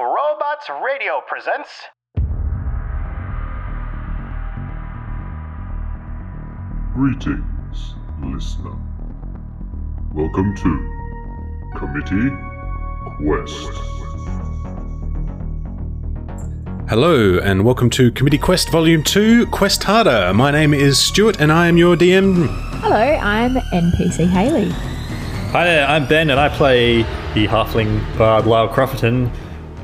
Robots Radio presents. Greetings, listener. Welcome to Committee Quest. Hello, and welcome to Committee Quest Volume 2 Quest Harder. My name is Stuart, and I am your DM. Hello, I'm NPC Haley. Hi there, I'm Ben, and I play the halfling bard Lyle Crofferton,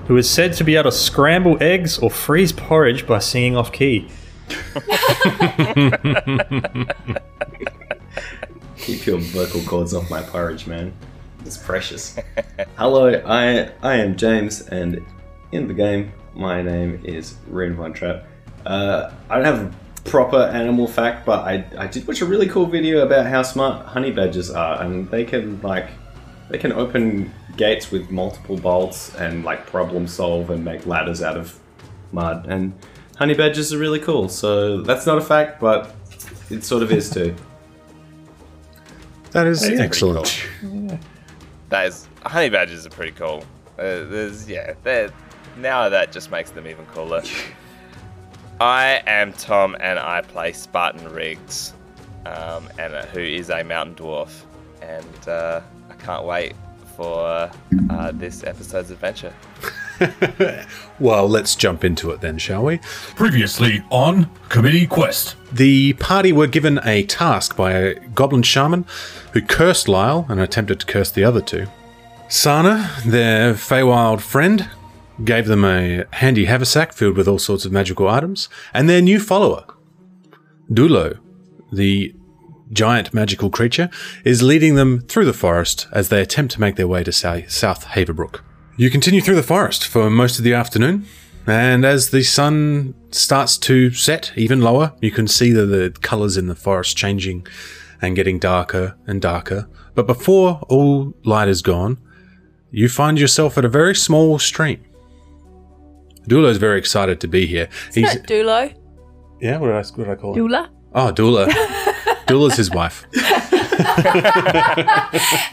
who is said to be able to scramble eggs or freeze porridge by singing off key. Keep your vocal cords off my porridge, man. It's precious. Hello, I I am James, and in the game, my name is Rune Von Trapp. Uh, I don't have a proper animal fact, but I, I did watch a really cool video about how smart honey badgers are, and they can like they can open gates with multiple bolts and like problem solve and make ladders out of mud. And honey badgers are really cool. So that's not a fact, but it sort of is too. That is pretty excellent. That is, honey badgers are pretty cool. Uh, there's, yeah, they're, now that just makes them even cooler. I am Tom, and I play Spartan Riggs, um, and uh, who is a mountain dwarf, and uh, I can't wait for uh, this episode's adventure. Well, let's jump into it then, shall we? Previously on Committee Quest. The party were given a task by a goblin shaman who cursed Lyle and attempted to curse the other two. Sana, their Feywild friend, gave them a handy haversack filled with all sorts of magical items, and their new follower, Dulo, the giant magical creature, is leading them through the forest as they attempt to make their way to Sou- South Haverbrook. You continue through the forest for most of the afternoon, and as the sun starts to set even lower, you can see the, the colours in the forest changing and getting darker and darker. But before all light is gone, you find yourself at a very small stream. Dulo's very excited to be here. He's Not Dulo. yeah. What did I, what did I call him? Dula. Oh, Dula. Dula's his wife.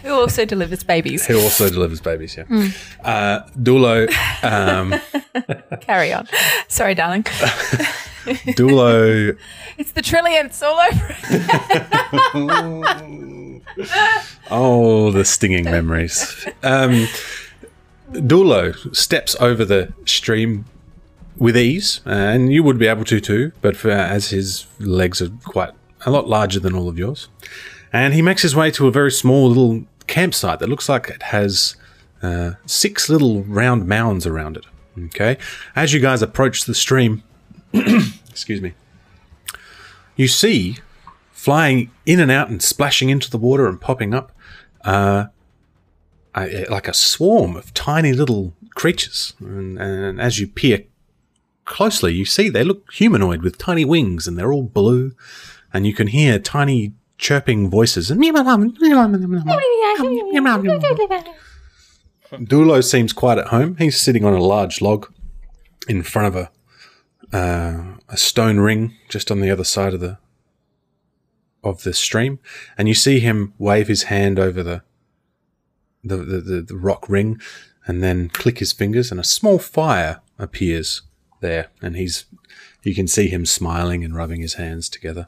Who also delivers babies. Who also delivers babies. Yeah. Uh, Dulo. Um, Carry on. Sorry, darling. Dulo It's the trillionths all over. Oh, the stinging memories. Um, Dulo steps over the stream with ease, and you would be able to too, but for, as his legs are quite a lot larger than all of yours. And he makes his way to a very small little campsite that looks like it has uh, six little round mounds around it. Okay. As you guys approach the stream, excuse me, you see flying in and out and splashing into the water and popping up, uh, a- like a swarm of tiny little creatures. And, and as you peer closely, you see they look humanoid with tiny wings and they're all blue. And you can hear tiny chirping voices. And Dulo seems quite at home. He's sitting on a large log in front of a uh, a stone ring just on the other side of the of the stream, and you see him wave his hand over the the, the, the, the rock ring, and then click his fingers, and a small fire appears there, and he's you can see him smiling and rubbing his hands together.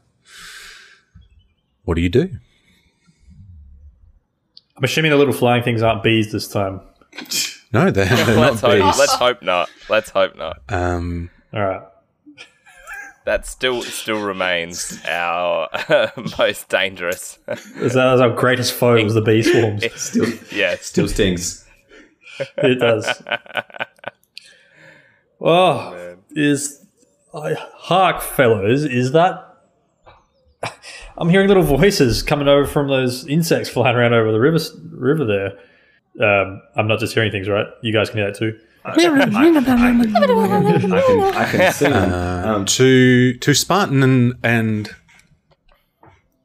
What do you do? I'm assuming the little flying things aren't bees this time. No, they're, they're let's not hope. bees. Let's hope not. Let's hope not. Um, All right. That still still remains our most dangerous. Is that is our greatest foe was the bee swarms? Still, yeah, it still stings. it does. Oh, is I hark, fellows? Is that? I'm hearing little voices coming over from those insects flying around over the river river there. Um, I'm not just hearing things, right? You guys can hear that too. I can, I can see them. Um, to to Spartan and and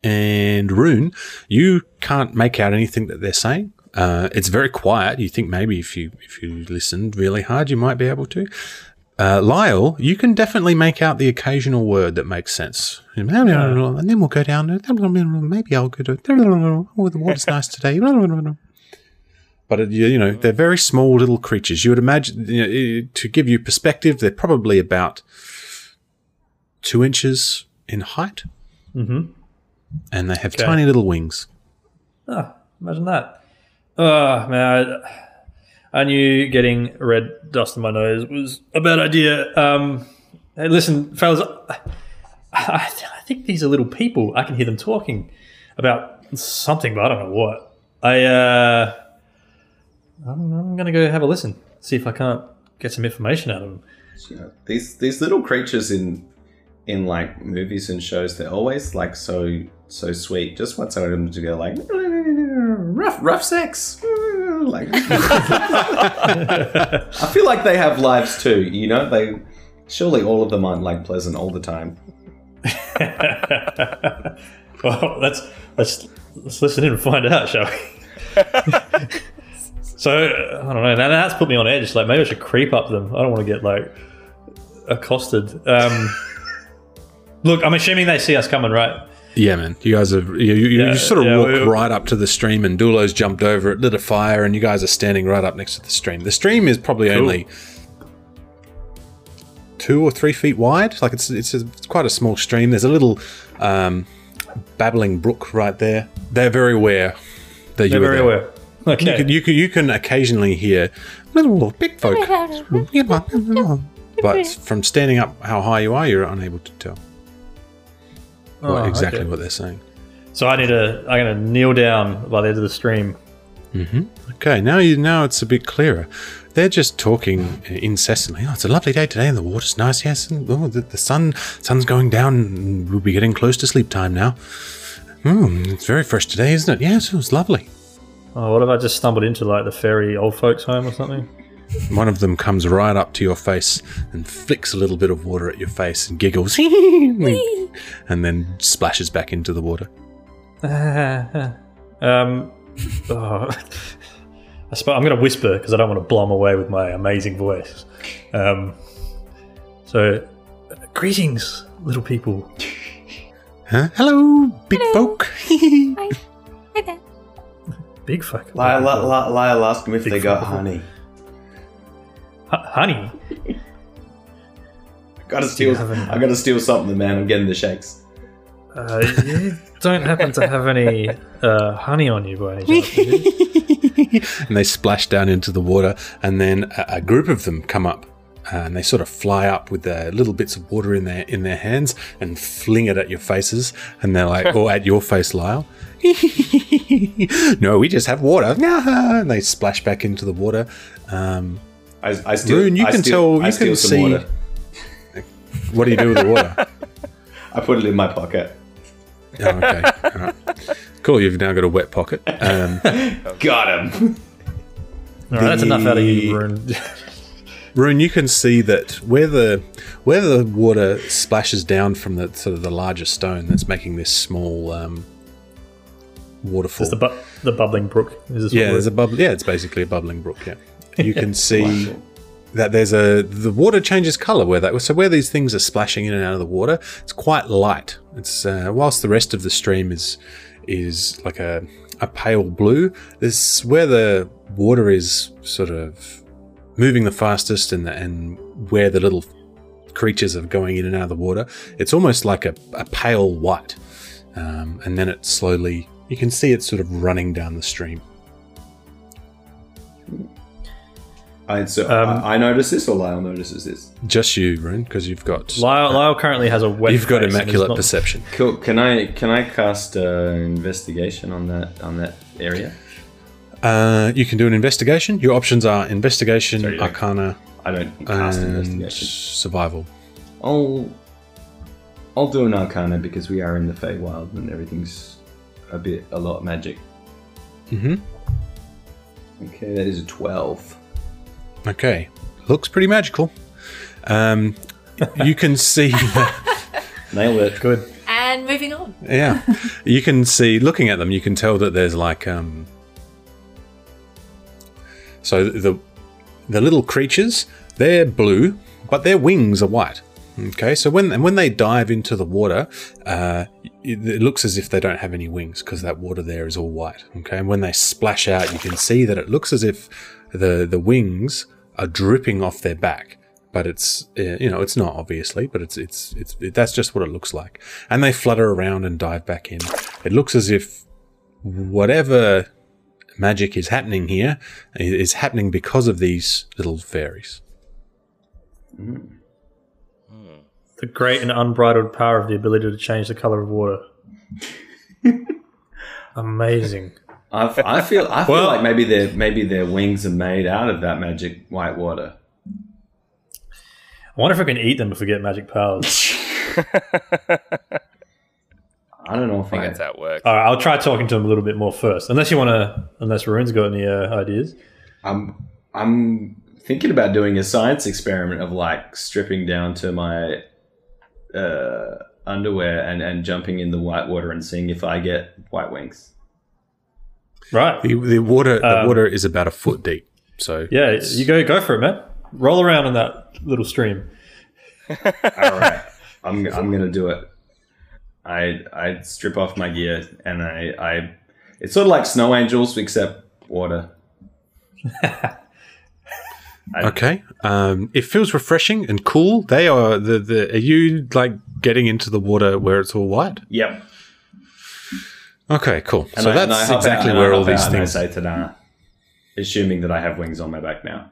and Rune, you can't make out anything that they're saying. Uh, it's very quiet. You think maybe if you if you listened really hard, you might be able to. Uh, Lyle, you can definitely make out the occasional word that makes sense. And then we'll go down. Maybe I'll go to. Oh, the water's nice today. but you you know they're very small little creatures. You would imagine you know, to give you perspective, they're probably about two inches in height, mm-hmm. and they have Okay. tiny little wings. Ah, imagine that. Oh man, I, I knew getting red dust in my nose was a bad idea. Um, hey, listen, fellas, I, I, I think these are little people. I can hear them talking about something, but I don't know what. I uh, I'm, I'm gonna go have a listen, see if I can't get some information out of them. These these little creatures in in like movies and shows, they're always like so so sweet. Just want some of them to go like rough rough sex. Like I feel like they have lives too. You know, they surely all of them aren't like pleasant all the time. Well, let's let's let's listen in and find out, shall we? so I don't know. Now that's put me on edge. Like maybe I should creep up them. I don't want to get like accosted. Um, look, I'm assuming they see us coming, right? Yeah, man. You guys are you, you, you sort of yeah, walk we- right up to the stream, and Dulo's jumped over it, lit a fire, and you guys are standing right up next to the stream. The stream is probably only two or three feet wide. Like it's it's, a, it's quite a small stream. There's a little um, babbling brook right there. They're very aware that you They're were very there. aware. Okay. You can, you can you can occasionally hear little big folk, but from standing up how high you are, you're unable to tell what, Oh, exactly okay. what they're saying. So I need to. I'm going to kneel down by the edge of the stream. Okay, now you now it's a bit clearer. They're just talking incessantly. Oh, it's a lovely day today, and the water's nice. Yes, and oh, the, the sun sun's going down. and We'll be getting close to sleep time now. Hmm, it's very fresh today, isn't it? Yes, it was lovely. Oh, what if I just stumbled into like the fairy old folks' home or something? One of them comes right up to your face and flicks a little bit of water at your face and giggles, and then splashes back into the water. um, oh, I suppose I'm going to whisper because I don't want to blow 'em away with my amazing voice. Um, so, greetings, little people. Huh? Hello, big folk. Hi there. Big fuck. Lyle, Lyle, Lyle ask them if Big they got fuck. honey. Hu- honey. Gotta steal. I gotta steal something, man. I'm getting the shakes. Uh, you don't happen to have any uh, honey on you by any chance? and they splash down into the water, and then a, a group of them come up. uh, And they sort of fly up with their little bits of water in their in their hands and fling it at your faces, and they're like, or at your face, Lyle. no, we just have water. And they splash back into the water. Um, I, I steal. Rune, you I can steal, tell- I you steal can some see- water. what do you do with the water? I put it in my pocket. Oh, okay, all right. cool. You've now got a wet pocket. Um, Got him. All right, that's enough out of you, Rune. Rune, you can see that where the where the water splashes down from the sort of the larger stone that's making this small um, waterfall. It's the, bu- the bubbling brook. Is this yeah, there's a bubble. Yeah, it's basically a bubbling brook. Yeah, you can see that there's a the water changes color where that so where these things are splashing in and out of the water. It's quite light. It's uh, whilst the rest of the stream is is like a a pale blue. This where the water is sort of moving the fastest and the, and where the little creatures are going in and out of the water. It's almost like a, a pale white, um, and then it slowly you can see it sort of running down the stream. I, so Um, I, I notice this, or Lyle notices this. Just you, Rune, because you've got Lyle, Lyle currently has a wet. you've got face and is immaculate not- perception. Cool. Can I can I cast uh, investigation on that on that area? Uh, you can do an investigation. Your options are investigation, Sorry, yeah. arcana, I don't cast and investigation. survival. I'll I'll do an arcana because we are in the Feywild and everything's a bit a lot magic. hmm Okay, that is a twelve. Okay, looks pretty magical. Um, you can see that, Nailed it. Good. And moving on. yeah, you can see looking at them, you can tell that there's like um. So the the little creatures, they're blue, but their wings are white. Okay, so when and when they dive into the water, uh, it, it looks as if they don't have any wings because that water there is all white. Okay, and when they splash out, you can see that it looks as if the the wings are dripping off their back, but it's uh, you know it's not obviously, but it's it's it's it, that's just what it looks like. And they flutter around and dive back in. It looks as if whatever magic is happening here is happening because of these little fairies. The great and unbridled power of the ability to change the color of water. Amazing. I, f- I feel I feel Well- like maybe their maybe their wings are made out of that magic white water. I wonder if we can eat them if we get magic powers. I don't know if I think I. that's how works. All right, I'll try talking to him a little bit more first. Unless you want to, unless Rune's got any uh, ideas. I'm I'm thinking about doing a science experiment of like stripping down to my uh, underwear and and jumping in the white water and seeing if I get white wings. Right. The, the water the Um, water is about a foot deep. So Yeah, you go go for it, man. Roll around in that little stream. All right, I'm I'm gonna do it. I I strip off my gear and I I it's sort of like snow angels except water. Okay. Um, it feels refreshing and cool. They are the, the are you like getting into the water where it's all white? Yep. Okay, cool. And so I- that's hop out exactly where all these things. I say ta-da, assuming that I have wings on my back now.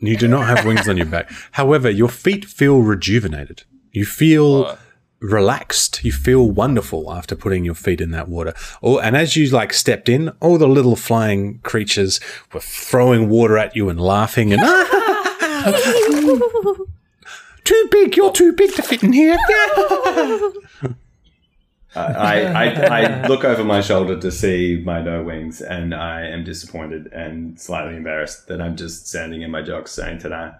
You do not have wings on your back. However, your feet feel rejuvenated. You feel relaxed. You feel wonderful after putting your feet in that water. Oh, and as you like stepped in, all the little flying creatures were throwing water at you and laughing and too big. You're too big to fit in here. I, I, I look over my shoulder to see my no wings, and I am disappointed and slightly embarrassed that I'm just standing in my jocks saying ta-da.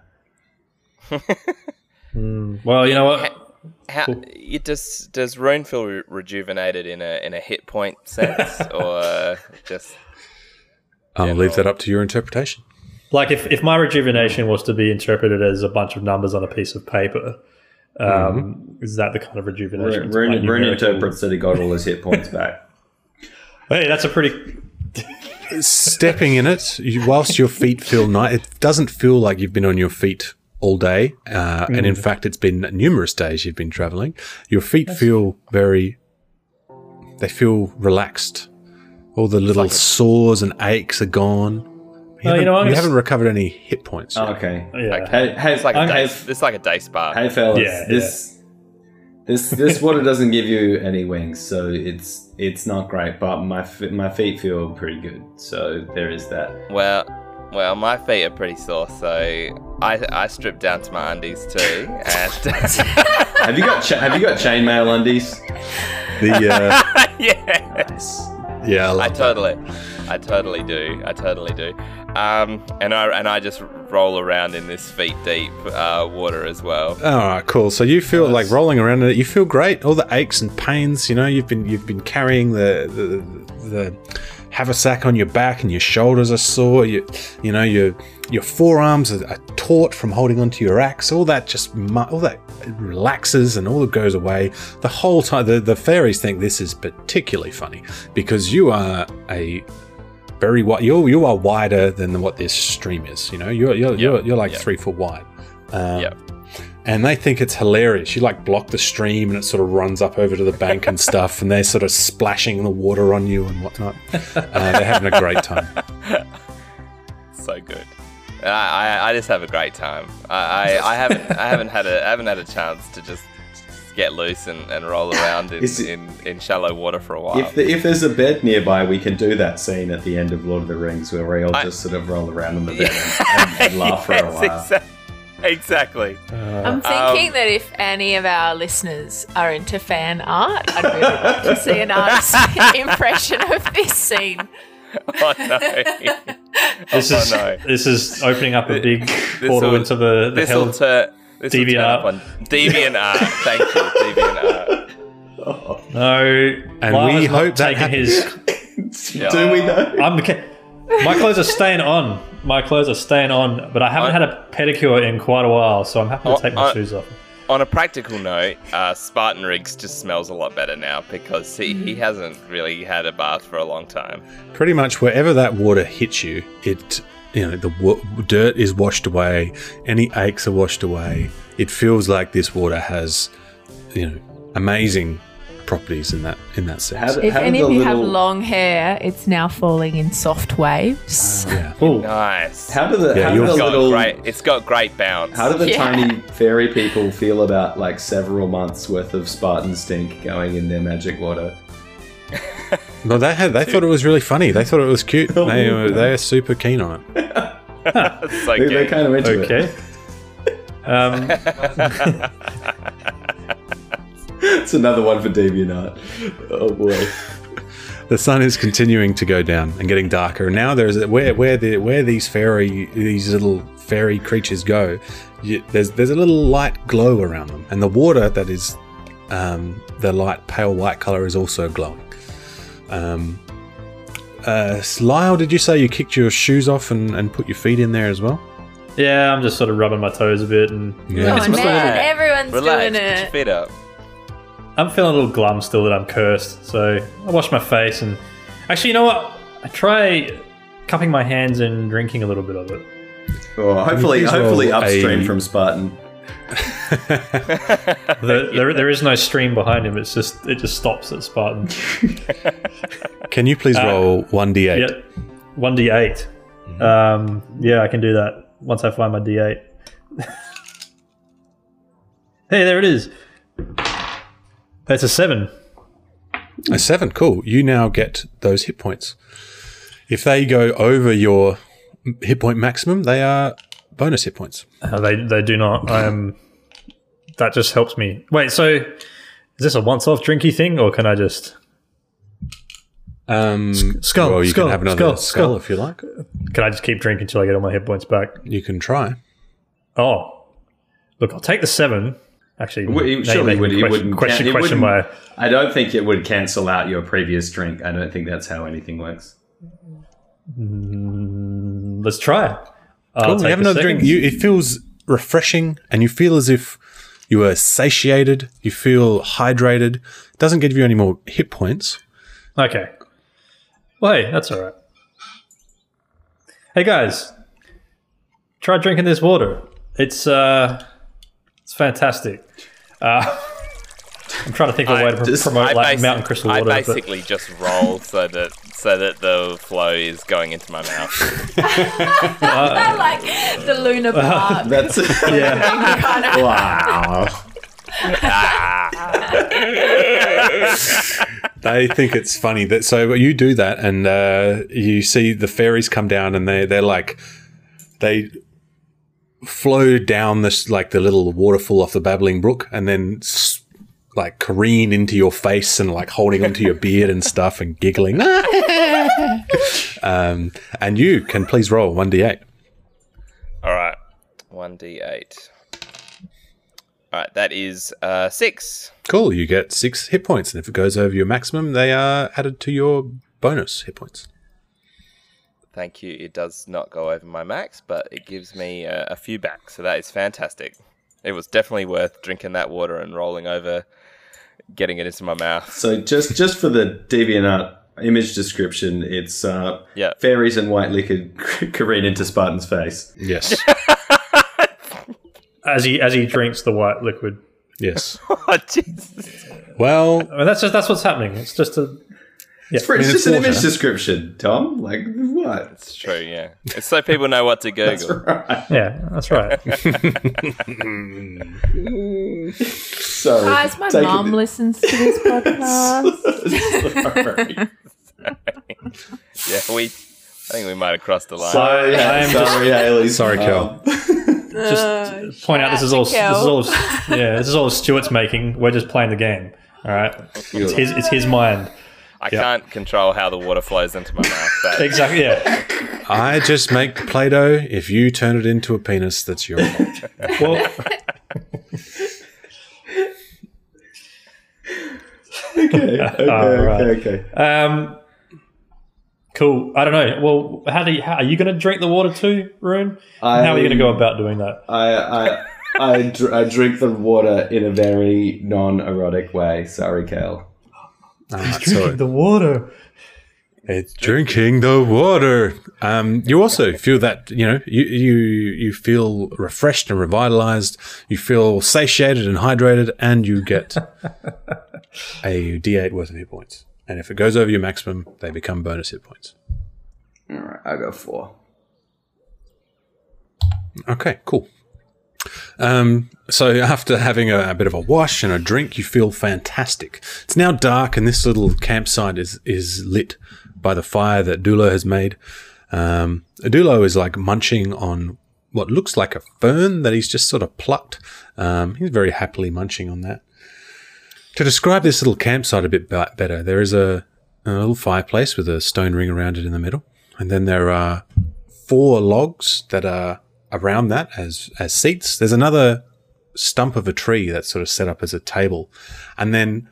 Hmm. Well, you know what? How it does does Rune feel re- rejuvenated in a in a hit point sense, or just I'll leave that up to your interpretation. Like if, if my rejuvenation was to be interpreted as a bunch of numbers on a piece of paper, um, is that the kind of rejuvenation? Rune, Rune interprets that he got all his hit points back. Hey, that's a pretty. stepping in it, you, whilst your feet feel nice, it doesn't feel like you've been on your feet all day. Uh, And in fact, it's been numerous days you've been traveling. Your feet feel very, they feel relaxed. All the little sores and aches are gone. You, Oh, you haven't, know what, just- haven't recovered any hit points. Yet. Oh, okay. Yeah. Hey, hey, it's like a hey, day, hey, it's like a day spa. hey, fellas, Yeah, this this this water doesn't give you any wings, so it's it's not great. But my my feet feel pretty good, so there is that. Well, well, my feet are pretty sore, so I I stripped down to my undies too, and Have you got cha- have you got chainmail undies? The, uh, yeah, Nice. yeah, I I love that. totally, I totally do, I totally do. Um, and I and I just roll around in this feet deep uh, water as well. All right, cool. So you feel like rolling around in it. You feel great. All the aches and pains. You know, you've been you've been carrying the the, the haversack on your back, and your shoulders are sore. You you know your your forearms are, are taut from holding onto your axe. All that just all that relaxes and all that goes away. The whole time, the the fairies think this is particularly funny because you are a very wide. You you are wider than what this stream is. You know, you're you're you're, you're like yeah. three foot wide. Um, Yep. and they think it's hilarious. You like block the stream and it sort of runs up over to the bank and stuff, and they're sort of splashing the water on you and whatnot. Uh, they're having a great time. So good. I, I, I just have a great time. I, I, I haven't I haven't had a I haven't had a chance to just get loose and, and roll around in, it- in, in shallow water for a while. If, the, if there's a bed nearby, we can do that scene at the end of Lord of the Rings where we all I- just sort of roll around on the bed and, and, and laugh for a while. exa- exactly. Uh, I'm thinking um, that if any of our listeners are into fan art, I'd really like to see an artist's impression of this scene. Oh no. This oh is no. this is opening up a big portal will- into the, the This hell. will turn. This will Deviant turn up on DeviantArt. Thank you, deviant art. no, And Lyle we hope that taken happens. his. Yeah. Do we know? I'm the. My clothes are staying on. My clothes are staying on, but I haven't I- had a pedicure in quite a while, so I'm happy to Oh, take my I- shoes off. on a practical note, uh, Spartan Riggs just smells a lot better now because he, he hasn't really had a bath for a long time. Pretty much wherever that water hits you, it you know the w- dirt is washed away, any aches are washed away. It feels like this water has you know amazing properties in that in that sense. How, do- If how any of you have long hair, it's now falling in soft waves. Ah, yeah. Cool. Nice. How do the Yeah, how do you're- the it's got little great. It's got great bounce. how do the Yeah. tiny fairy people feel about like several months worth of Spartan stink going in their magic water? No, they had they thought it was really funny. They thought it was cute. They were they're super keen on it. It's like, They, they're kind of into it. Okay. Um, It's another one for DeviantArt. Oh boy. The sun is continuing to go down and getting darker. And now there's where where the where these fairy these little fairy creatures go. You, there's there's a little light glow around them, and the water that is um, the light pale white color is also glowing. Um, uh, Lyle, did you say you kicked your shoes off and, and put your feet in there as well? yeah, I'm just sort of rubbing my toes a bit, and Yeah. Oh It's man, little- everyone's Relax. doing Put your it. feet up. I'm feeling a little glum still that I'm cursed. So I wash my face, and actually, you know what? I try cupping my hands and drinking a little bit of it. Oh, hopefully, hopefully upstream a- from Spartan. There, there, there is no stream behind him. It's just it just stops at Spartan. Can you please roll one d8? One d 8 Um, yeah, I can do that once I find my d8. hey, there it is. That's a seven. A seven, cool. You now get those hit points. If they go over your hit point maximum, they are bonus hit points. Uh, they they do not. Um, that just helps me. Wait, so is this a once-off drinky thing, or can I just? Um, skull, Well, you skull, can have another skull, skull, skull. if you like. Can I just keep drinking until I get all my hit points back? You can try. Oh, look, I'll take the seven. Actually, Well, you- surely you're would- making you question, wouldn't question, count- it question wouldn't- my. I don't think it would cancel out your previous drink. I don't think that's how anything works. Let's try. I'll Cool, take you have another second. drink. You, it feels refreshing, and you feel as if you are satiated. You feel hydrated. Doesn't give you any more hit points. Okay. Well, hey, that's all right. Hey guys, try drinking this water. It's uh, it's fantastic. Uh, I'm trying to think of a way to pr- just- promote I, like mountain crystal I water. but- basically just roll so that so that the flow is going into my mouth. I like the Luna Park. That's yeah, wow. They think it's funny that so you do that, and uh, you see the fairies come down, and they they're like they flow down this like the little waterfall off the babbling brook, and then s- like careen into your face and like holding onto your beard and stuff and giggling. um, and you can please roll one d eight. All right, one d eight. All right, that is uh, six. Cool. You get six hit points, and if it goes over your maximum, they are added to your bonus hit points. Thank you. It does not go over my max, but it gives me uh, a few back, so that is fantastic. It was definitely worth drinking that water and rolling over, getting it into my mouth. So just just for the DeviantArt image description, it's uh, Yeah. fairies and white liquor careen into Spartan's face. Yes. as he as he drinks the white liquid. yes. oh, Jesus. Well, I mean, that's just that's what's happening. It's just a It's, for, it's mean, just it's an water. image description, Tom. Like what? It's true, yeah. It's so people know what to Google. Right. yeah, that's right. so, Guys, my Take it- mom listens to this podcast. Sorry. Yeah, we. I think we might have crossed the line. Sorry, I am just- sorry, Haley. Sorry, Kel. Um, just point out this is all this is all yeah this is all Stuart's making. We're just playing the game. All right, it's his it's his mind. I can't control how the water flows into my mouth. That, Exactly. Yeah. I just make Play Doh. If you turn it into a penis, that's your fault. Well, Okay, okay, Alright. okay, okay. um, cool. I don't know. Well, how do you, how, are you going to drink the water too, Rune? I- how are you going to go about doing that? I, I, I, dr- I drink the water in a very non-erotic way. Sorry, Kel. drinking so the water. it's drinking the water. Um, you also feel that you know you you you feel refreshed and revitalized. You feel satiated and hydrated, and you get a D8 worth of hit points. And if it goes over your maximum, they become bonus hit points. All right, I'll go four. Okay, cool. Um, so after having a, a bit of a wash and a drink, you feel fantastic. It's now dark, and this little campsite is is lit by the fire that Dulo has made. Um, Dulo is like munching on what looks like a fern that he's just sort of plucked. Um, he's very happily munching on that. To describe this little campsite a bit be- better, there is a, a little fireplace with a stone ring around it in the middle, and then there are four logs that are around that as as seats. There's another stump of a tree that's sort of set up as a table, and then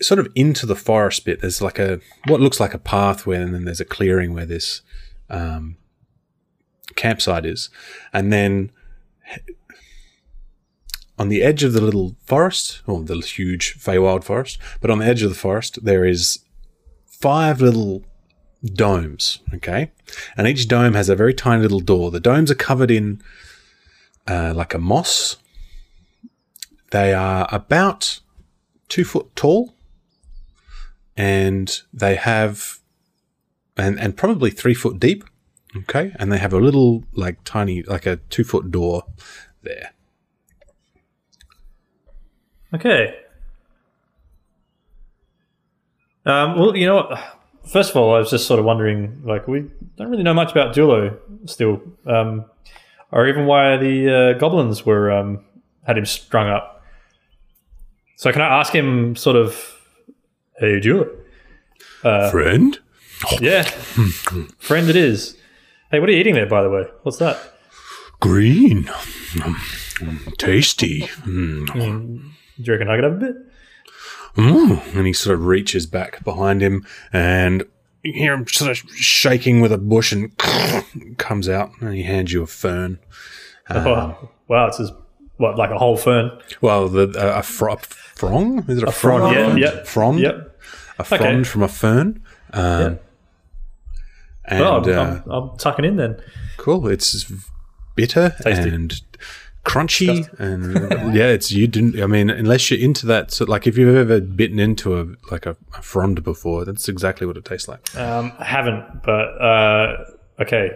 sort of into the forest bit. There's like a what looks like a pathway, and then there's a clearing where this um, campsite is, and then on the edge of the little forest, or the huge Feywild forest, but on the edge of the forest there is five little domes, okay? And each dome has a very tiny little door. The domes are covered in uh, like a moss. They are about two foot tall, and they have, and and probably three foot deep, okay? And they have a little like tiny, like a two foot door there. Okay. Um, well, you know what? First of all, I was just sort of wondering, like, we don't really know much about Dulo still, um, or even why the uh, goblins were um, had him strung up. So, can I ask him, sort of, hey, Dulo? Friend, Yeah, friend, it is. Hey, what are you eating there, by the way? What's that? green, tasty. Mm. Do you reckon I could have a bit? Mm. And he sort of reaches back behind him, and you hear him sort of shaking with a bush, and comes out, and he hands you a fern. oh, wow, it's just what, like a whole fern? Well, the uh, a fro- frond is it a, frond, frond? yeah, yeah. frond. Yep. a frond Okay. from a fern. Um, And Well, I'm, uh, I'm, I'm tucking in then. cool. It's bitter Tasty. and crunchy, and yeah, it's you didn't. I mean, unless you're into that, so like if you've ever bitten into a like a, a frond before, that's exactly what it tastes like. Um, I haven't, but uh, okay.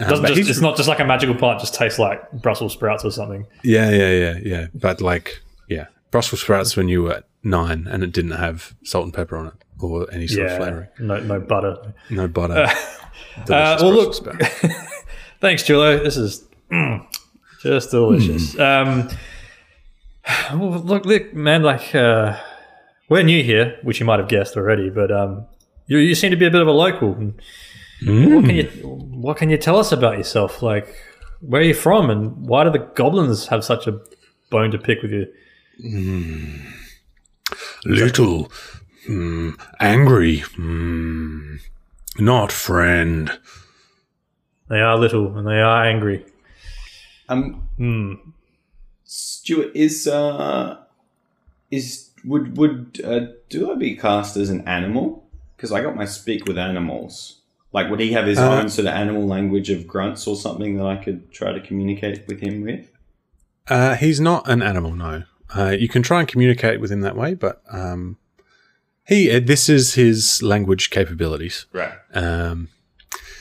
Um, Doesn't but just, it's not just like a magical plant. Just tastes like Brussels sprouts or something. Yeah, yeah, yeah, yeah. But like, yeah, Brussels sprouts when you were nine and it didn't have salt and pepper on it or any sort of flavoring. no, no butter. No butter. Delicious Uh, well, look- Thanks, Julo. This is mm, just delicious. Um, well, look, look, man. Like uh, we're new here, which you might have guessed already, but um, you, you seem to be a bit of a local. And What can you What can you tell us about yourself? Like, where are you from, and why do the goblins have such a bone to pick with you? little, mm, angry, mm, not friend. They are little and they are angry. Um, Hmm. Stuart is uh, is would would uh, do I be cast as an animal? Because I got my speak with animals. Like, would he have his Uh, own sort of animal language of grunts or something that I could try to communicate with him with? Uh, he's not an animal, no. Uh, you can try and communicate with him that way, but um, he uh, this is his language capabilities. Right. Um,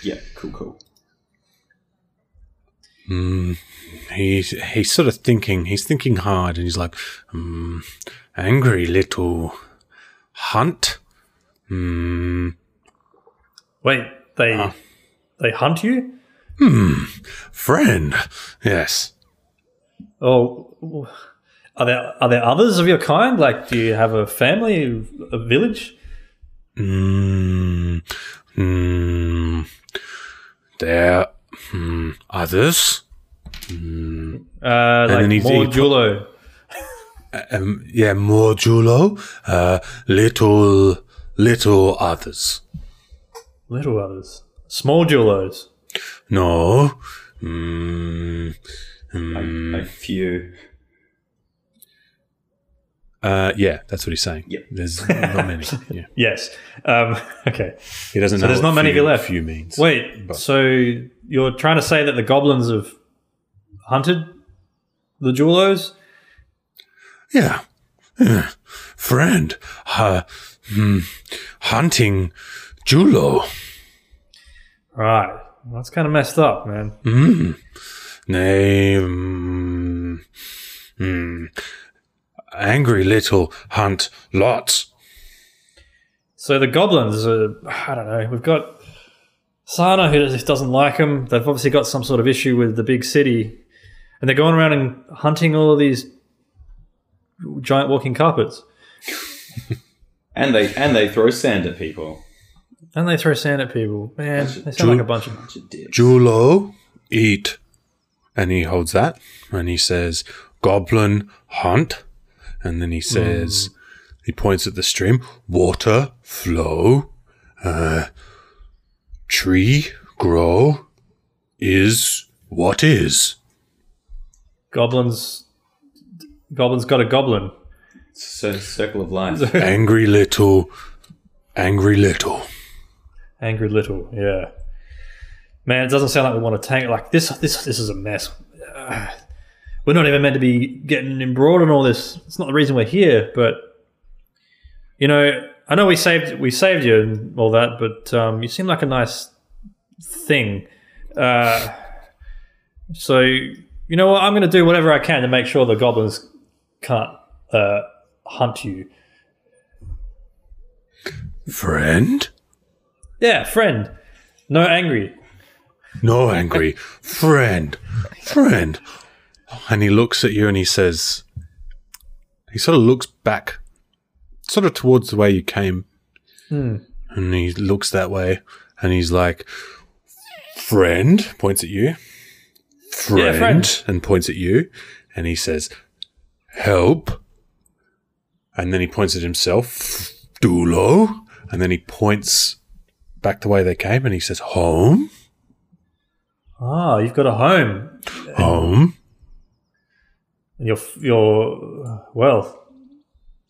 Yeah. Cool. Cool. Mm, he's he's sort of thinking. He's thinking hard, and he's like, mm, "Angry little hunt." Mm, Wait, they Uh. they hunt you? friend, yes. Oh, are there are there others of your kind? Like, do you have a family, a village? Mm, mm, there, hmm, others. Uh, like more Julo. Um, yeah, more Julo. Uh, little, little others. Little others, small Julos. No. Mm, Hmm. A, a few. Uh, yeah, that's what he's saying. Yep. There's not many. Yeah. Yes. Um, okay. He doesn't So know there's not many of few, you left. Few means. Wait. But- So you're trying to say that the goblins have hunted the Julos? Yeah. Yeah. Friend, uh, hmm, hunting Julo. Right. Well, that's kind of messed up, man. Mm. Nay, mm, mm. Angry little hunt lots. So the goblins, are, I don't know. We've got Sana who just doesn't like them. They've obviously got some sort of issue with the big city, and they're going around and hunting all of these giant walking carpets. And they and they throw sand at people. And they throw sand at people. Man, they sound like a bunch of. Bunch of dicks. Julo, eat. And he holds that and he says, Goblin hunt. And then he says, he points at the stream, water flow, uh, tree grow, is what is. Goblins. Goblins got a goblin. So circle of life. angry little, angry little. Angry little, yeah. Man, it doesn't sound like we want to tank. Like this, this, this is a mess. Uh, we're not even meant to be getting embroiled in all this. It's not the reason we're here. But you know, I know we saved we saved you and all that, but um, you seem like a nice thing. Uh, so you know what? I'm going to do whatever I can to make sure the goblins can't uh, hunt you. Friend? Yeah, friend. No angry. No angry. Friend. Friend. And he looks at you and he says, he sort of looks back, sort of towards the way you came. And he looks that way and he's like, Friend, points at you. Friend, Yeah, friend. and points at you. And he says, Help. And then he points at himself, Dulo. And then he points back the way they came and he says, Home. Ah, you've got a home. Home. And you're, you're, well,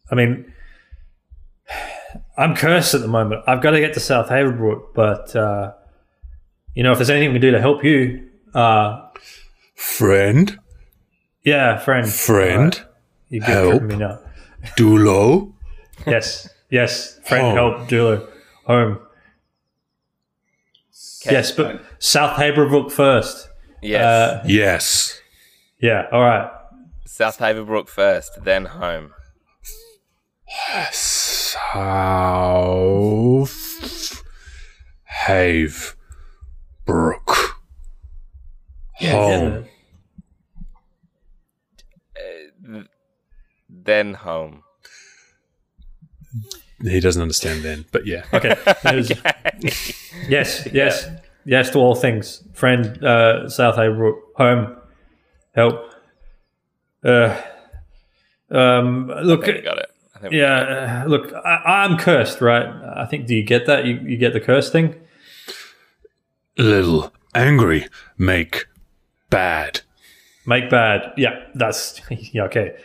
I mean, I'm cursed at the moment. I've got to get to South Haverbrook, but, uh, you know, if there's anything we can do to help you, uh, Friend. yeah, friend. Friend. Alright, you get Help. me now. Dulo. Yes, yes, friend, Home. help, Dulo, home. Yes, but South Haverbrook first. Yes. Uh, Yes. yeah, all right. South Haverbrook first, then home. South Have Brook. Home. Then home. He doesn't understand then, but yeah. Okay. It was- yes, yes, yes to all things. Friend, uh, South Haverbrook, home, help. Uh, um, look, I got it. I think we yeah, uh, look, I, I'm cursed, right? I think. Do you get that? You, you get the curse thing? Little angry make bad. Make bad. Yeah, that's yeah. Okay.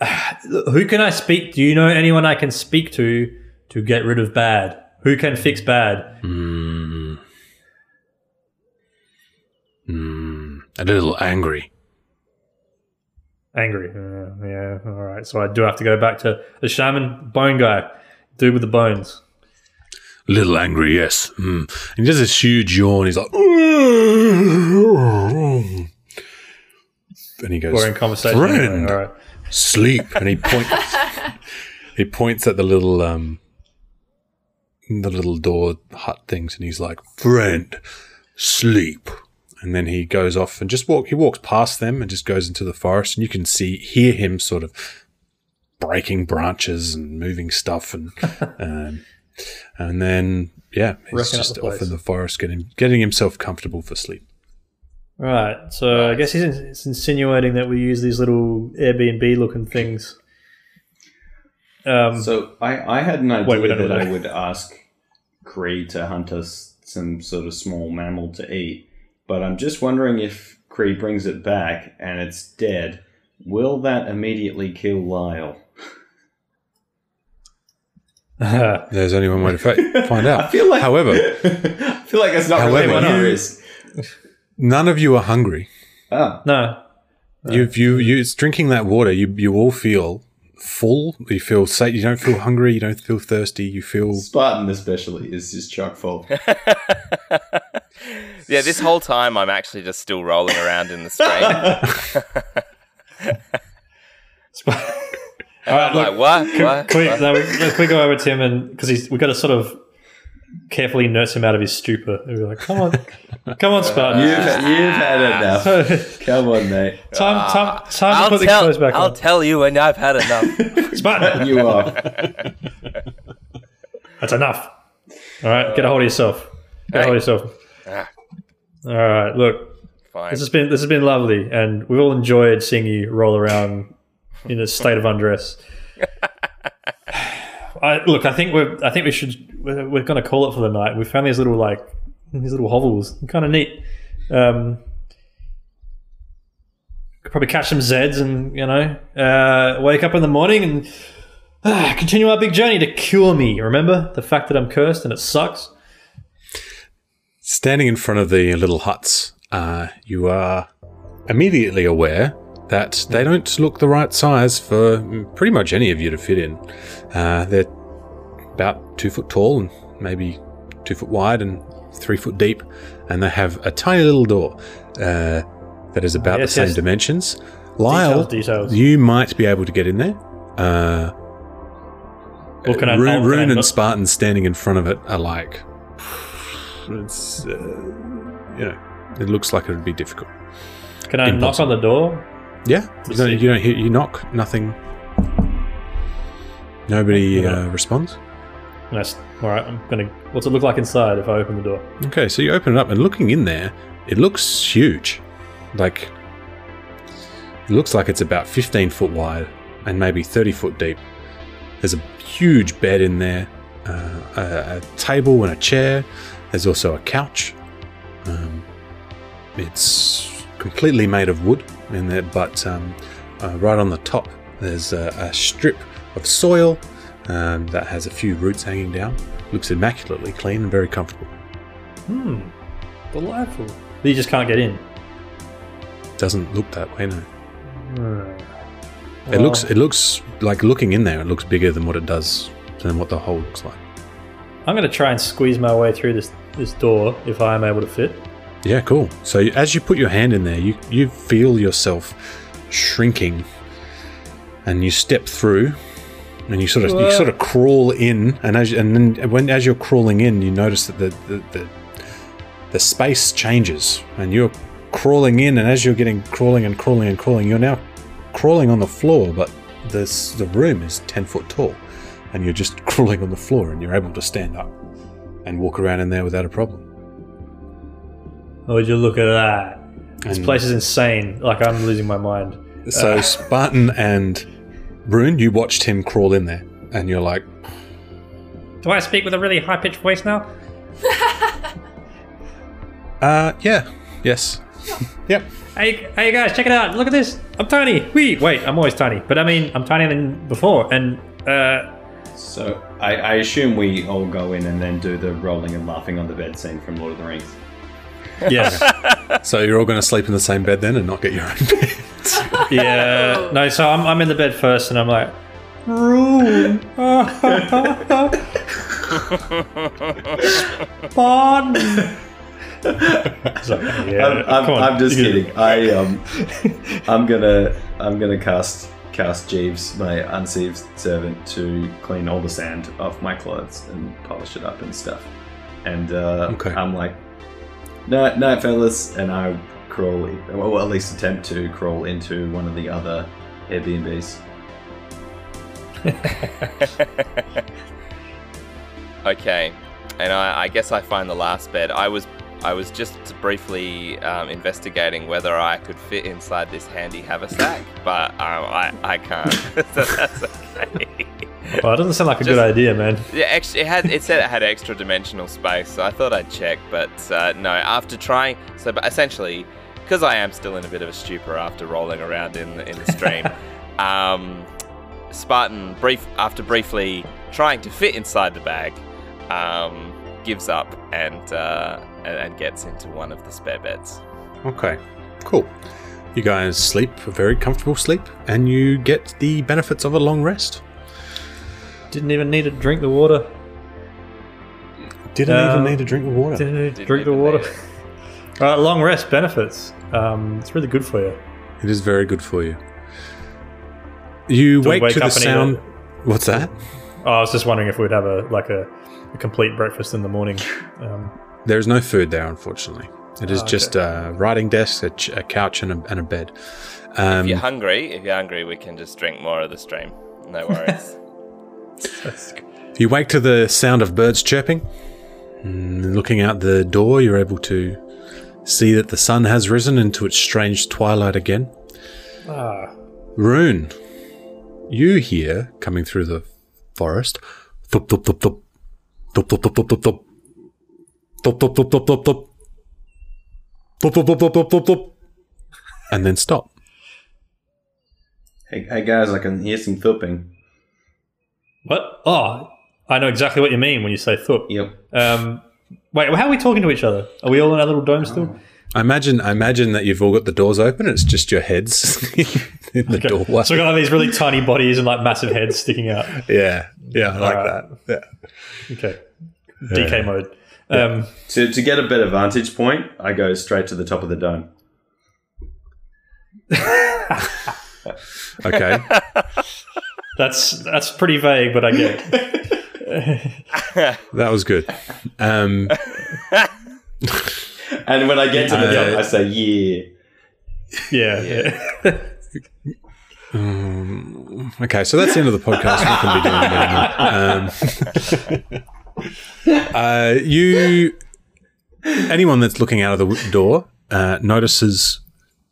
Uh, who can I speak? Do you know anyone I can speak to to get rid of bad? Who can fix bad? Mm. Mm. A little angry. Angry. Uh, yeah. All right. So I do have to go back to the shaman bone guy, dude with the bones. A Little angry, yes. Mm. And he does this huge yawn. He's like, and he goes, Boring conversation. Friend, all right. sleep. And he points, he points at the little, um, the little door hut things, and he's like, "Friend, sleep." And then he goes off and just walk. He walks past them and just goes into the forest, and you can see, hear him sort of breaking branches and moving stuff, and um, and then yeah, he's Wrecking just the off in the forest, getting getting himself comfortable for sleep. Right. So I guess he's, it's insinuating that we use these little Airbnb looking things. Um, So I, I had an idea Wait, we don't know that I would ask Cree to hunt us some sort of small mammal to eat, but I'm just wondering if Cree brings it back and it's dead, will that immediately kill Lyle? There's only one way to find out. I feel like, However, I feel like that's not However, really what you- none of you are hungry. Oh, no. You've you you it's drinking that water. You you all feel full. You feel safe. You don't feel hungry. You don't feel thirsty. You feel Spartan especially is just chock full. Yeah, this whole time I'm actually just still rolling around in the stream. And I'm like, what? What? Quick, What? no, we, let's quick go over to him and because he's we've got to sort of carefully nurse him out of his stupor. And we're like, come on, come on, Spartan. You've, you've had enough. Come on, mate. time, ah, time, time to I'll put the tell, clothes back on. I'll tell you when I've had enough. Spartan, You are. that's enough. All right, get a hold of yourself. Get a hold of yourself. All right, look, Fine. this has been this has been lovely, and we've all enjoyed seeing you roll around in a state of undress. I, look, I think we're I think we should we're, we're going to call it for the night. We found these little like these little hovels, kind of neat. Um, could probably catch some Zeds and you know uh, wake up in the morning and uh, continue our big journey to cure me. Remember the fact that I'm cursed and it sucks. Standing in front of the little huts. Uh, you are immediately aware that they don't look the right size for pretty much any of you to fit in. Uh, they're about two foot tall and maybe two foot wide and three foot deep, and they have a tiny little door uh, that is about Yes, the same yes. dimensions. Lyle, details. you might be able to get in there. Uh, What can I- Rune, Rune and Spartan standing in front of it are like, it's, uh, you know, it looks like it would be difficult. Can I knock on the door? Yeah, you don't, you don't hear, you knock, nothing. Nobody uh, responds. Yes. All right. I'm gonna. What's it look like inside if I open the door? Okay, so you open it up and looking in there, it looks huge. Like, it looks like it's about 15 foot wide and maybe 30 foot deep. There's a huge bed in there, uh, a, a table and a chair. There's also a couch. Um, it's completely made of wood in there, but um, uh, right on the top, there's a, a strip of soil um, that has a few roots hanging down. Looks immaculately clean and very comfortable. Hmm. Delightful. But you just can't get in. Doesn't look that way, no. Hmm. It looks it looks like looking in there. It looks bigger than what it does than what the hole looks like. I'm gonna try and squeeze my way through this this door if I am able to fit. Yeah, cool. So as you put your hand in there, you you feel yourself shrinking, and you step through, and you sort of you sort of crawl in, and as and then when as you're crawling in, you notice that the the, the the space changes, and you're crawling in, and as you're getting crawling and crawling and crawling, you're now crawling on the floor, but this the room is ten foot tall, and you're just crawling on the floor, and you're able to stand up and walk around in there without a problem. Oh, would you look at that? This And- place is insane. Like I'm losing my mind. So Spartan and Rune, you watched him crawl in there, and you're like, Do I speak with a really high pitched voice now? uh, yeah, yes, yep. Hey, hey guys, check it out! Look at this. I'm tiny. Wee. Wait, I'm always tiny, but I mean, I'm tinier than before. And uh, So I, I assume we all go in and then do the rolling and laughing on the bed scene from Lord of the Rings. yes, So you're all going to sleep in the same bed then, and not get your own bed. yeah. No, so I'm, I'm in the bed first, and I'm like, room. Spawn. So, yeah, I'm, I'm. I'm just kidding. I um, I'm gonna I'm gonna cast cast Jeeves, my unseen servant, to clean all the sand off my clothes and polish it up and stuff. And uh, Okay. I'm like, night, night, fellas, and I crawl, well, at least attempt to crawl into one of the other Airbnbs. Okay, and I, I guess I find the last bed. I was I was just briefly um, investigating whether I could fit inside this handy haversack, but um, I I can't. so that's okay. Well, it doesn't sound like a Just- good idea, man. Yeah, actually, it had it said it had extra dimensional space, so I thought I'd check, but uh, no. After trying, so but essentially, because I am still in a bit of a stupor after rolling around in the, in the stream. um, Spartan, brief after briefly trying to fit inside the bag, um, gives up and, uh, and and gets into one of the spare beds. Okay, cool. You guys sleep a very comfortable sleep, and you get the benefits of a long rest. Didn't even need to drink the water. Didn't Um, even need to drink the water. Didn't need to Didn't drink the water. need it. All right, long rest benefits. Um, it's really good for you. It is very good for you. You wake, wake to the up and sound. it? What's that? Oh, I was just wondering if we'd have a like a, a complete breakfast in the morning. Um, There's no food there, unfortunately. It is Oh, just a writing desk, a, ch- a couch, and a, and a bed. Um, If you're hungry, if you're hungry, we can just drink more of the stream. No worries. You wake to the sound of birds chirping. Mm, Looking out the door, you're able to see that the sun has risen into its strange twilight again. ah, Rune, you hear coming through the forest. Thump, thump, thump, thump. Thump, thump, thump, thump, thump, thump. Thump, thump, thump, thump, thump, thump. Thump, thump, thump, thump, thump, thump, thump. And then stop. Hey, hey guys, I can hear some thumping. what? Oh, I know exactly what you mean when you say thup. Yep. Um, wait, how are we talking to each other? Are we all in our little dome still? I imagine, I imagine that you've all got the doors open. It's just your heads in the Okay. doorway. So we've got like, these really tiny bodies and like massive heads sticking out. yeah, yeah, I like Alright. that. Yeah. Okay, DK mode. Um, To, to get a better vantage point, I go straight to the top of the dome. Okay. that's that's pretty vague, but I get it. that was good. Um, And when I get to the Uh, top, I say, yeah. Yeah, yeah. okay, so that's the end of the podcast. We can be doing it. Um, uh, you, anyone that's looking out of the door, uh, notices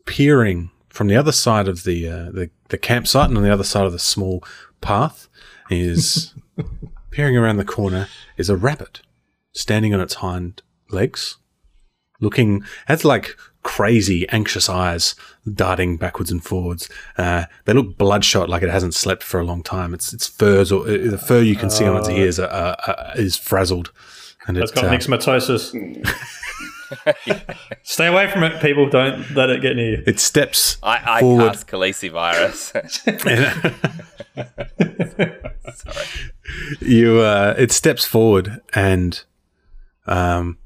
peering from the other side of the, uh, the the campsite and on the other side of the small path is peering around the corner is a rabbit standing on its hind legs, looking has like crazy anxious eyes darting backwards and forwards. Uh, they look bloodshot, like it hasn't slept for a long time. Its its furs or uh, the fur you can see on its ears are, are, are, is frazzled, and It's it, got uh, myxomatosis. Stay away from it, people. Don't let it get near you. it steps I, I forward. cast calicivirus. Sorry. You uh, it steps forward and um,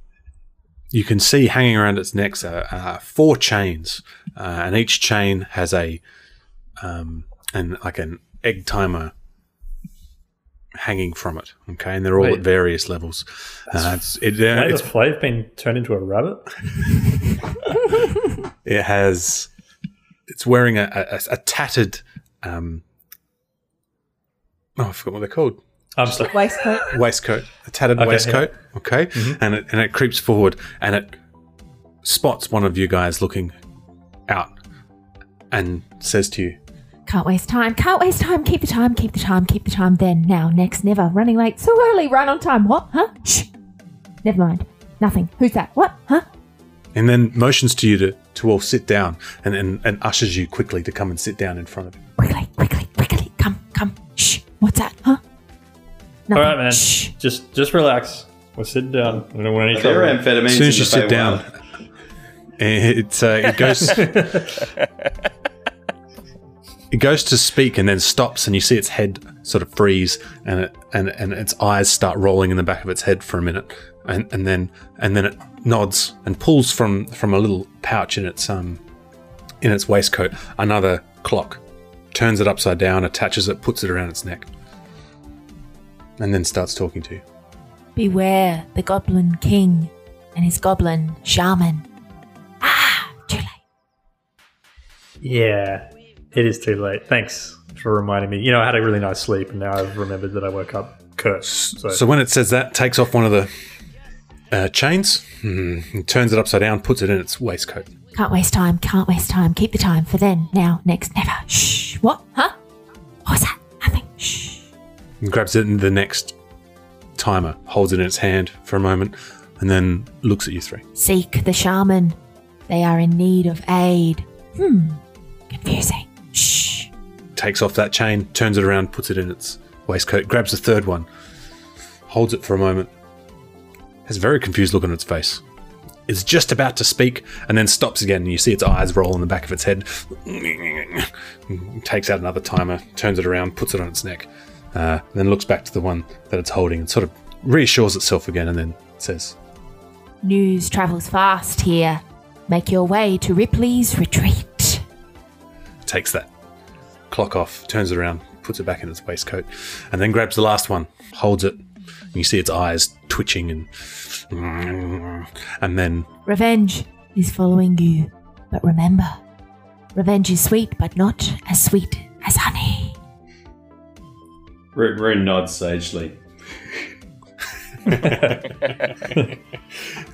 you can see hanging around its neck are uh, four chains, uh, and each chain has a um, and like an egg timer hanging from it. Okay, and they're all Wait. at various levels. Uh, it's, it, uh, it's, been turned into a rabbit? it has it's wearing a, a, a tattered um, oh I forgot what they're called. I'm sorry. Waistcoat. waistcoat, a tattered Okay, waistcoat. Okay, mm-hmm. and it and it creeps forward and it spots one of you guys looking out and says to you, Can't waste time. Can't waste time. Keep the time. Keep the time. Keep the time. Then, now, next, never. Running late. So early. Run on time. What? Huh? Shh. Never mind. Nothing. Who's that? What? Huh? and then motions to you to, to all sit down and, and and ushers you quickly to come and sit down in front of him. Quickly, quickly, quickly. Come, come. Shh. What's that? Huh? All Nothing. right, man. Shh. Just just relax. We're sitting down. We don't want any Are there trouble. amphetamines As soon as you sit down, it uh, it goes. It goes to speak and then stops, and you see its head sort of freeze, and it and and its eyes start rolling in the back of its head for a minute, and and then and then it nods and pulls from from a little pouch in its um in its waistcoat another clock, turns it upside down, attaches it, puts it around its neck, and then starts talking to you. Beware the Goblin King and his Goblin Shaman. Ah, too late. Yeah, it is too late. Thanks for reminding me. You know, I had a really nice sleep, and now I've remembered that I woke up cursed. So, So when it says that, takes off one of the uh, chains, mm, and turns it upside down, puts it in its waistcoat. Can't waste time. Can't waste time. Keep the time for then, now, next, never. Shh. What? Huh? What was that? Nothing. Shh. and grabs it in the next timer, holds it in its hand for a moment, and then looks at you three. Seek the shaman. They are in need of aid. Hmm. Confusing. Shh. Takes off that chain, turns it around, puts it in its waistcoat, grabs the third one, holds it for a moment, has a very confused look on its face. It's just about to speak and then stops again, and you see its eyes roll in the back of its head. Takes out another timer, turns it around, puts it on its neck, uh, then looks back to the one that it's holding and sort of reassures itself again, and then says, News travels fast here. Make your way to Ripley's retreat. takes that clock off, turns it around, puts it back in its waistcoat, and then grabs the last one, holds it, and you see its eyes twitching and and then Revenge is following you. But remember, revenge is sweet, but not as sweet as honey. Rune nods sagely.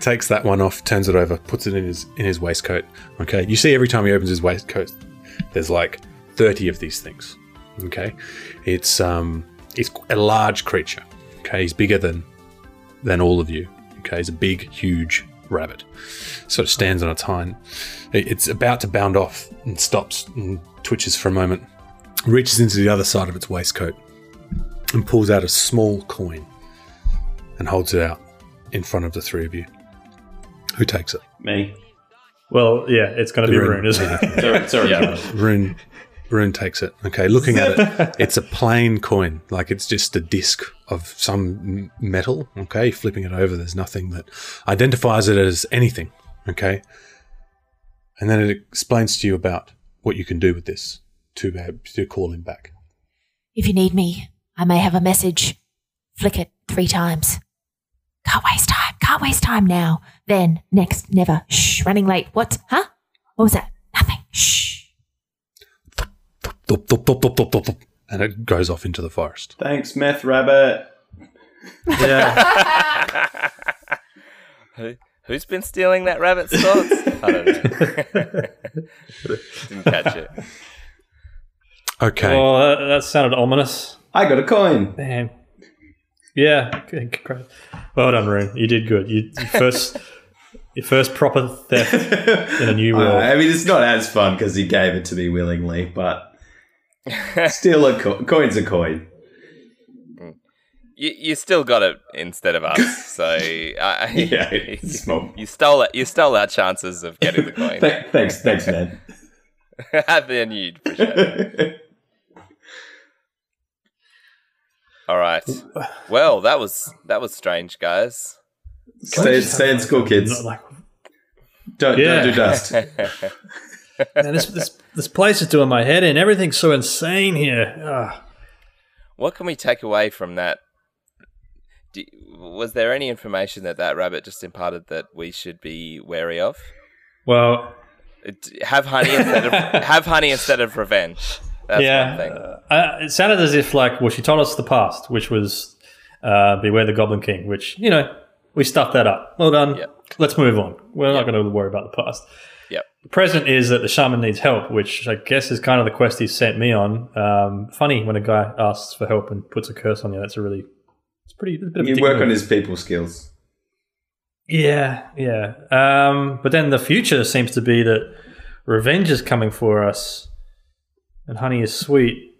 takes that one off, turns it over, puts it in his in his waistcoat. Okay, you see every time he opens his waistcoat, there's like thirty of these things. Okay, it's um it's a large creature. Okay, he's bigger than than all of you. Okay, he's a big, huge rabbit. Sort of stands on its hind. It's about to bound off and stops and twitches for a moment, reaches into the other side of its waistcoat and pulls out a small coin and holds it out in front of the three of you. Who takes it? Me. Well, yeah, it's going to be Rune. Rune, isn't it? Sorry, sorry. Yeah. Rune, Rune takes it. Okay, looking at it, it's a plain coin. Like it's just a disc of some metal. Okay, flipping it over, there's nothing that identifies it as anything. Okay, and then it explains to you about what you can do with this to uh, to call him back. If you need me, I may have a message. Flick it three times. Can't waste time. Can't waste time now. Then, next, never. Shh. Running late. What? Huh? What was that? Nothing. Shh. Thup, thup, thup, thup, thup, thup, thup, And it goes off into the forest. Thanks, meth rabbit. yeah. Who, who's been stealing that rabbit's thoughts? I don't know. Didn't catch it. Okay, Well, that, that sounded ominous. I got a coin. Man. Yeah. g- g- great. Well done, Rune. You did good. You, you first, your first proper theft in a new Uh. I mean, it's not as fun because he gave it to me willingly, but still, a co- coin's a coin. You, you still got it instead of us, so I, Yeah, it's small. you stole it. You stole our chances of getting the coin. Th- thanks, thanks, man. then you'd appreciate it. All right. Well, that was that was strange, guys. stay, stay in school, kids. Like, Don't, Yeah. don't do dust. man, this, this, this place is doing my head in. Everything's so insane here. Ah. What can we take away from that? Do, was there any information that that rabbit just imparted that we should be wary of? Well, Have honey instead of have honey instead of revenge. That's yeah. thing. uh, it sounded as if, like, well, she told us the past, which was uh, Beware the Goblin King, which, you know, we stuffed that up. Well done. Yep. Let's move on. We're not going to worry about the past. Yep. The present is that the shaman needs help, which I guess is kind of the quest he's sent me on. Um, funny when a guy asks for help and puts a curse on you. That's a really, it's pretty. It's a bit of a You work move. on his people skills. Yeah, yeah. Um, but then the future seems to be that revenge is coming for us, and honey is sweet.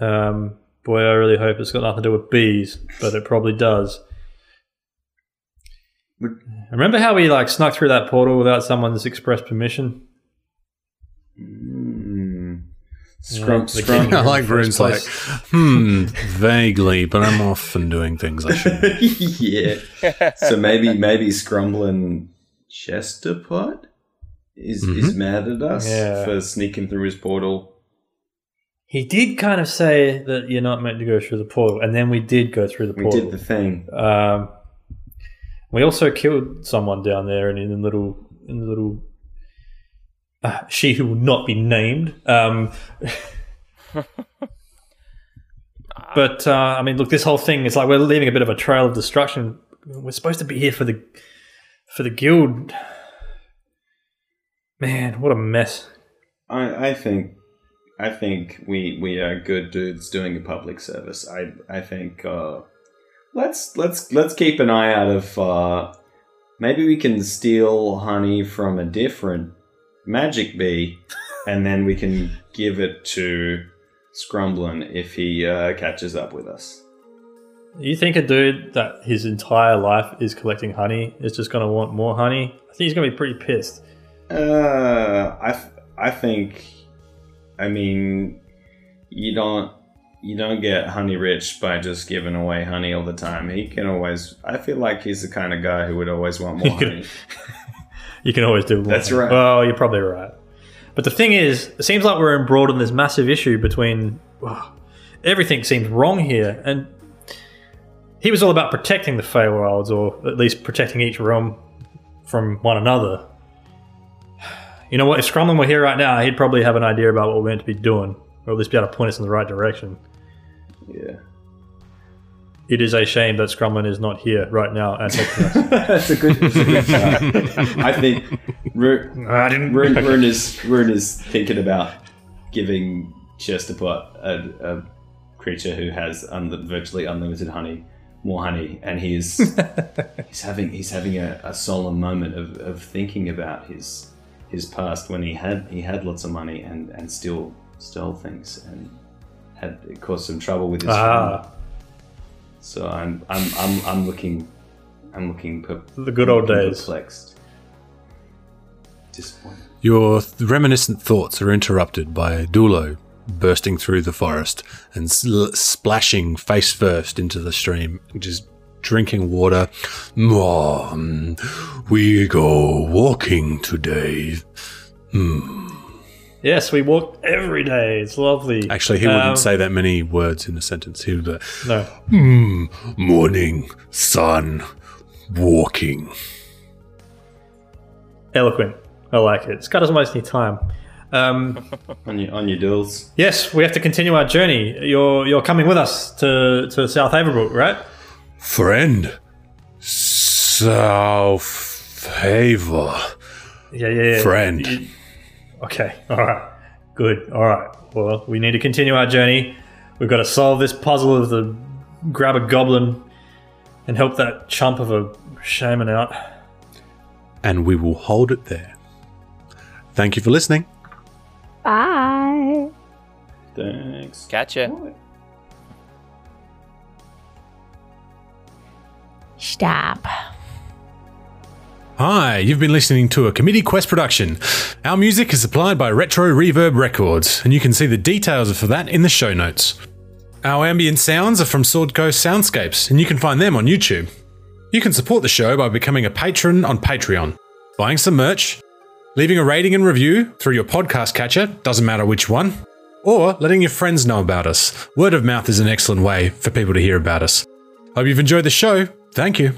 Um, boy, I really hope it's got nothing to do with bees, but it probably does. Remember how we like snuck through that portal without someone's express permission? Mm. Scrum, the scrum. I like First Rune's like, hmm, vaguely, but I'm often doing things I shouldn't. yeah. So maybe maybe Scrumblin Chesterpot is is mad at us Yeah. for sneaking through his portal. He did kind of say that you're not meant to go through the portal, and then we did go through the We portal. We did the thing. Um, we also killed someone down there, and in the little, in the little, uh, she who will not be named. Um, but uh, I mean, look, this whole thing is like we're leaving a bit of a trail of destruction. We're supposed to be here for the for the guild. Man, what a mess! I, I think I think we we are good dudes doing a public service. I I think uh, let's let's let's keep an eye out of uh, maybe we can steal honey from a different magic bee, and then we can give it to Scrumblin if he uh, catches up with us. You think a dude that his entire life is collecting honey is just going to want more honey? I think he's going to be pretty pissed. Uh, I, th- I think, I mean, you don't you don't get honey rich by just giving away honey all the time. He can always. I feel like he's the kind of guy who would always want more honey. You can always do more. That's right. Well, you're probably right. But the thing is, it seems like we're embroiled in this massive issue between. oh, everything seems wrong here. And he was all about protecting the Feywilds, or at least protecting each realm from one another. You know what? If Scrumlin were here right now, he'd probably have an idea about what we're meant to be doing, or at least be able to point us in the right direction. Yeah, It is a shame that Scrumlin is not here right now and helping us. that's a good. That's a good start. I think Ru- I didn't. Rune, Rune is Rune is thinking about giving Chesterpot a, a creature who has un- virtually unlimited honey, more honey, and he's he's having he's having a, a solemn moment of, of thinking about his his past when he had he had lots of money and and still stole things and had it caused some trouble with his Ah. family. So I'm I'm I'm I'm looking I'm looking per- The good old days. perplexed, disappointed. Your th- reminiscent thoughts are interrupted by Dulo bursting through the forest and sl- splashing face first into the stream, just drinking water. Mom, we go walking today. Yes, we walk every day. It's lovely. Actually, he wouldn't Um, say that many words in a sentence. He would be, No. morning, sun, walking. Eloquent. I like it. Scott doesn't waste any time. Um, On your on your duels. yes, we have to continue our journey. You're you're coming with us to, to South Haverbrook, right? Friend, South favor. Yeah, yeah, yeah. Friend. You- okay, all right. Good. All right. Well, we need to continue our journey. We've got to solve this puzzle of the grab a goblin and help that chump of a shaman out. and we will hold it there. Thank you for listening. Bye. Thanks. Catch ya. Stop. Hi, you've been listening to a Committee Quest production. Our music is supplied by Retro Reverb Records, and you can see the details for that in the show notes. Our ambient sounds are from Sword Coast Soundscapes, and you can find them on YouTube. You can support the show by becoming a patron on Patreon, buying some merch, leaving a rating and review through your podcast catcher, doesn't matter which one, or letting your friends know about us. Word of mouth is an excellent way for people to hear about us. Hope you've enjoyed the show. Thank you.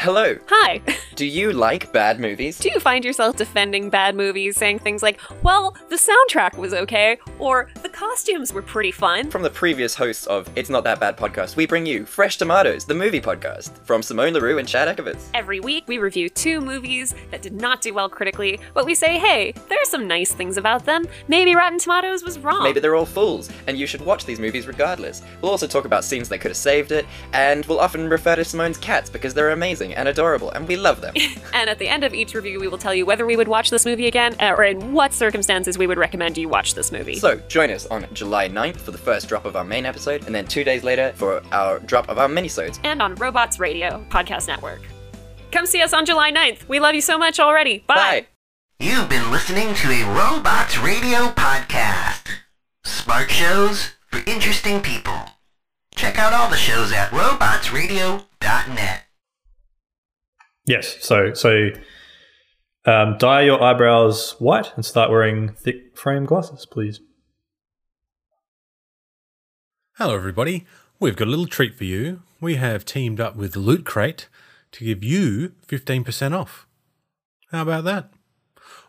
Hello. Hi. Do you like bad movies? Do you find yourself defending bad movies, saying things like, well, the soundtrack was okay, or the costumes were pretty fun? From the previous hosts of It's Not That Bad podcast, we bring you Fresh Tomatoes, the movie podcast, from Simone LaRue and Chad Ekovitz. Every week, we review two movies that did not do well critically, but we say, hey, there are some nice things about them. Maybe Rotten Tomatoes was wrong. Maybe they're all fools, and you should watch these movies regardless. We'll also talk about scenes that could have saved it, and we'll often refer to Simone's cats because they're amazing and adorable, and we love them. And at the end of each review, we will tell you whether we would watch this movie again, uh, or in what circumstances we would recommend you watch this movie. so, join us on July 9th for the first drop of our main episode, and then two days later for our drop of our minisodes. and on Robots Radio Podcast Network. Come see us on July 9th. We love you so much already. Bye. Bye! You've been listening to a Robots Radio podcast. Smart shows for interesting people. Check out all the shows at robotsradio.net. Yes. So so um, dye your eyebrows white and start wearing thick frame glasses, please. Hello, everybody. We've got a little treat for you. We have teamed up with Loot Crate to give you 15% off. How about that?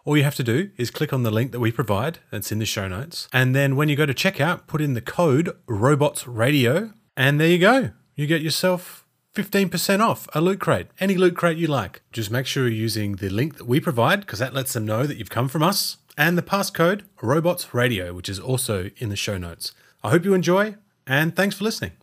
All you have to do is click on the link that we provide, that's in the show notes, and then when you go to checkout, put in the code Robots Radio, and there you go. You get yourself 15% off a loot crate, any loot crate you like. Just make sure you're using the link that we provide because that lets them know that you've come from us, and the passcode Robots Radio, which is also in the show notes. I hope you enjoy, and thanks for listening.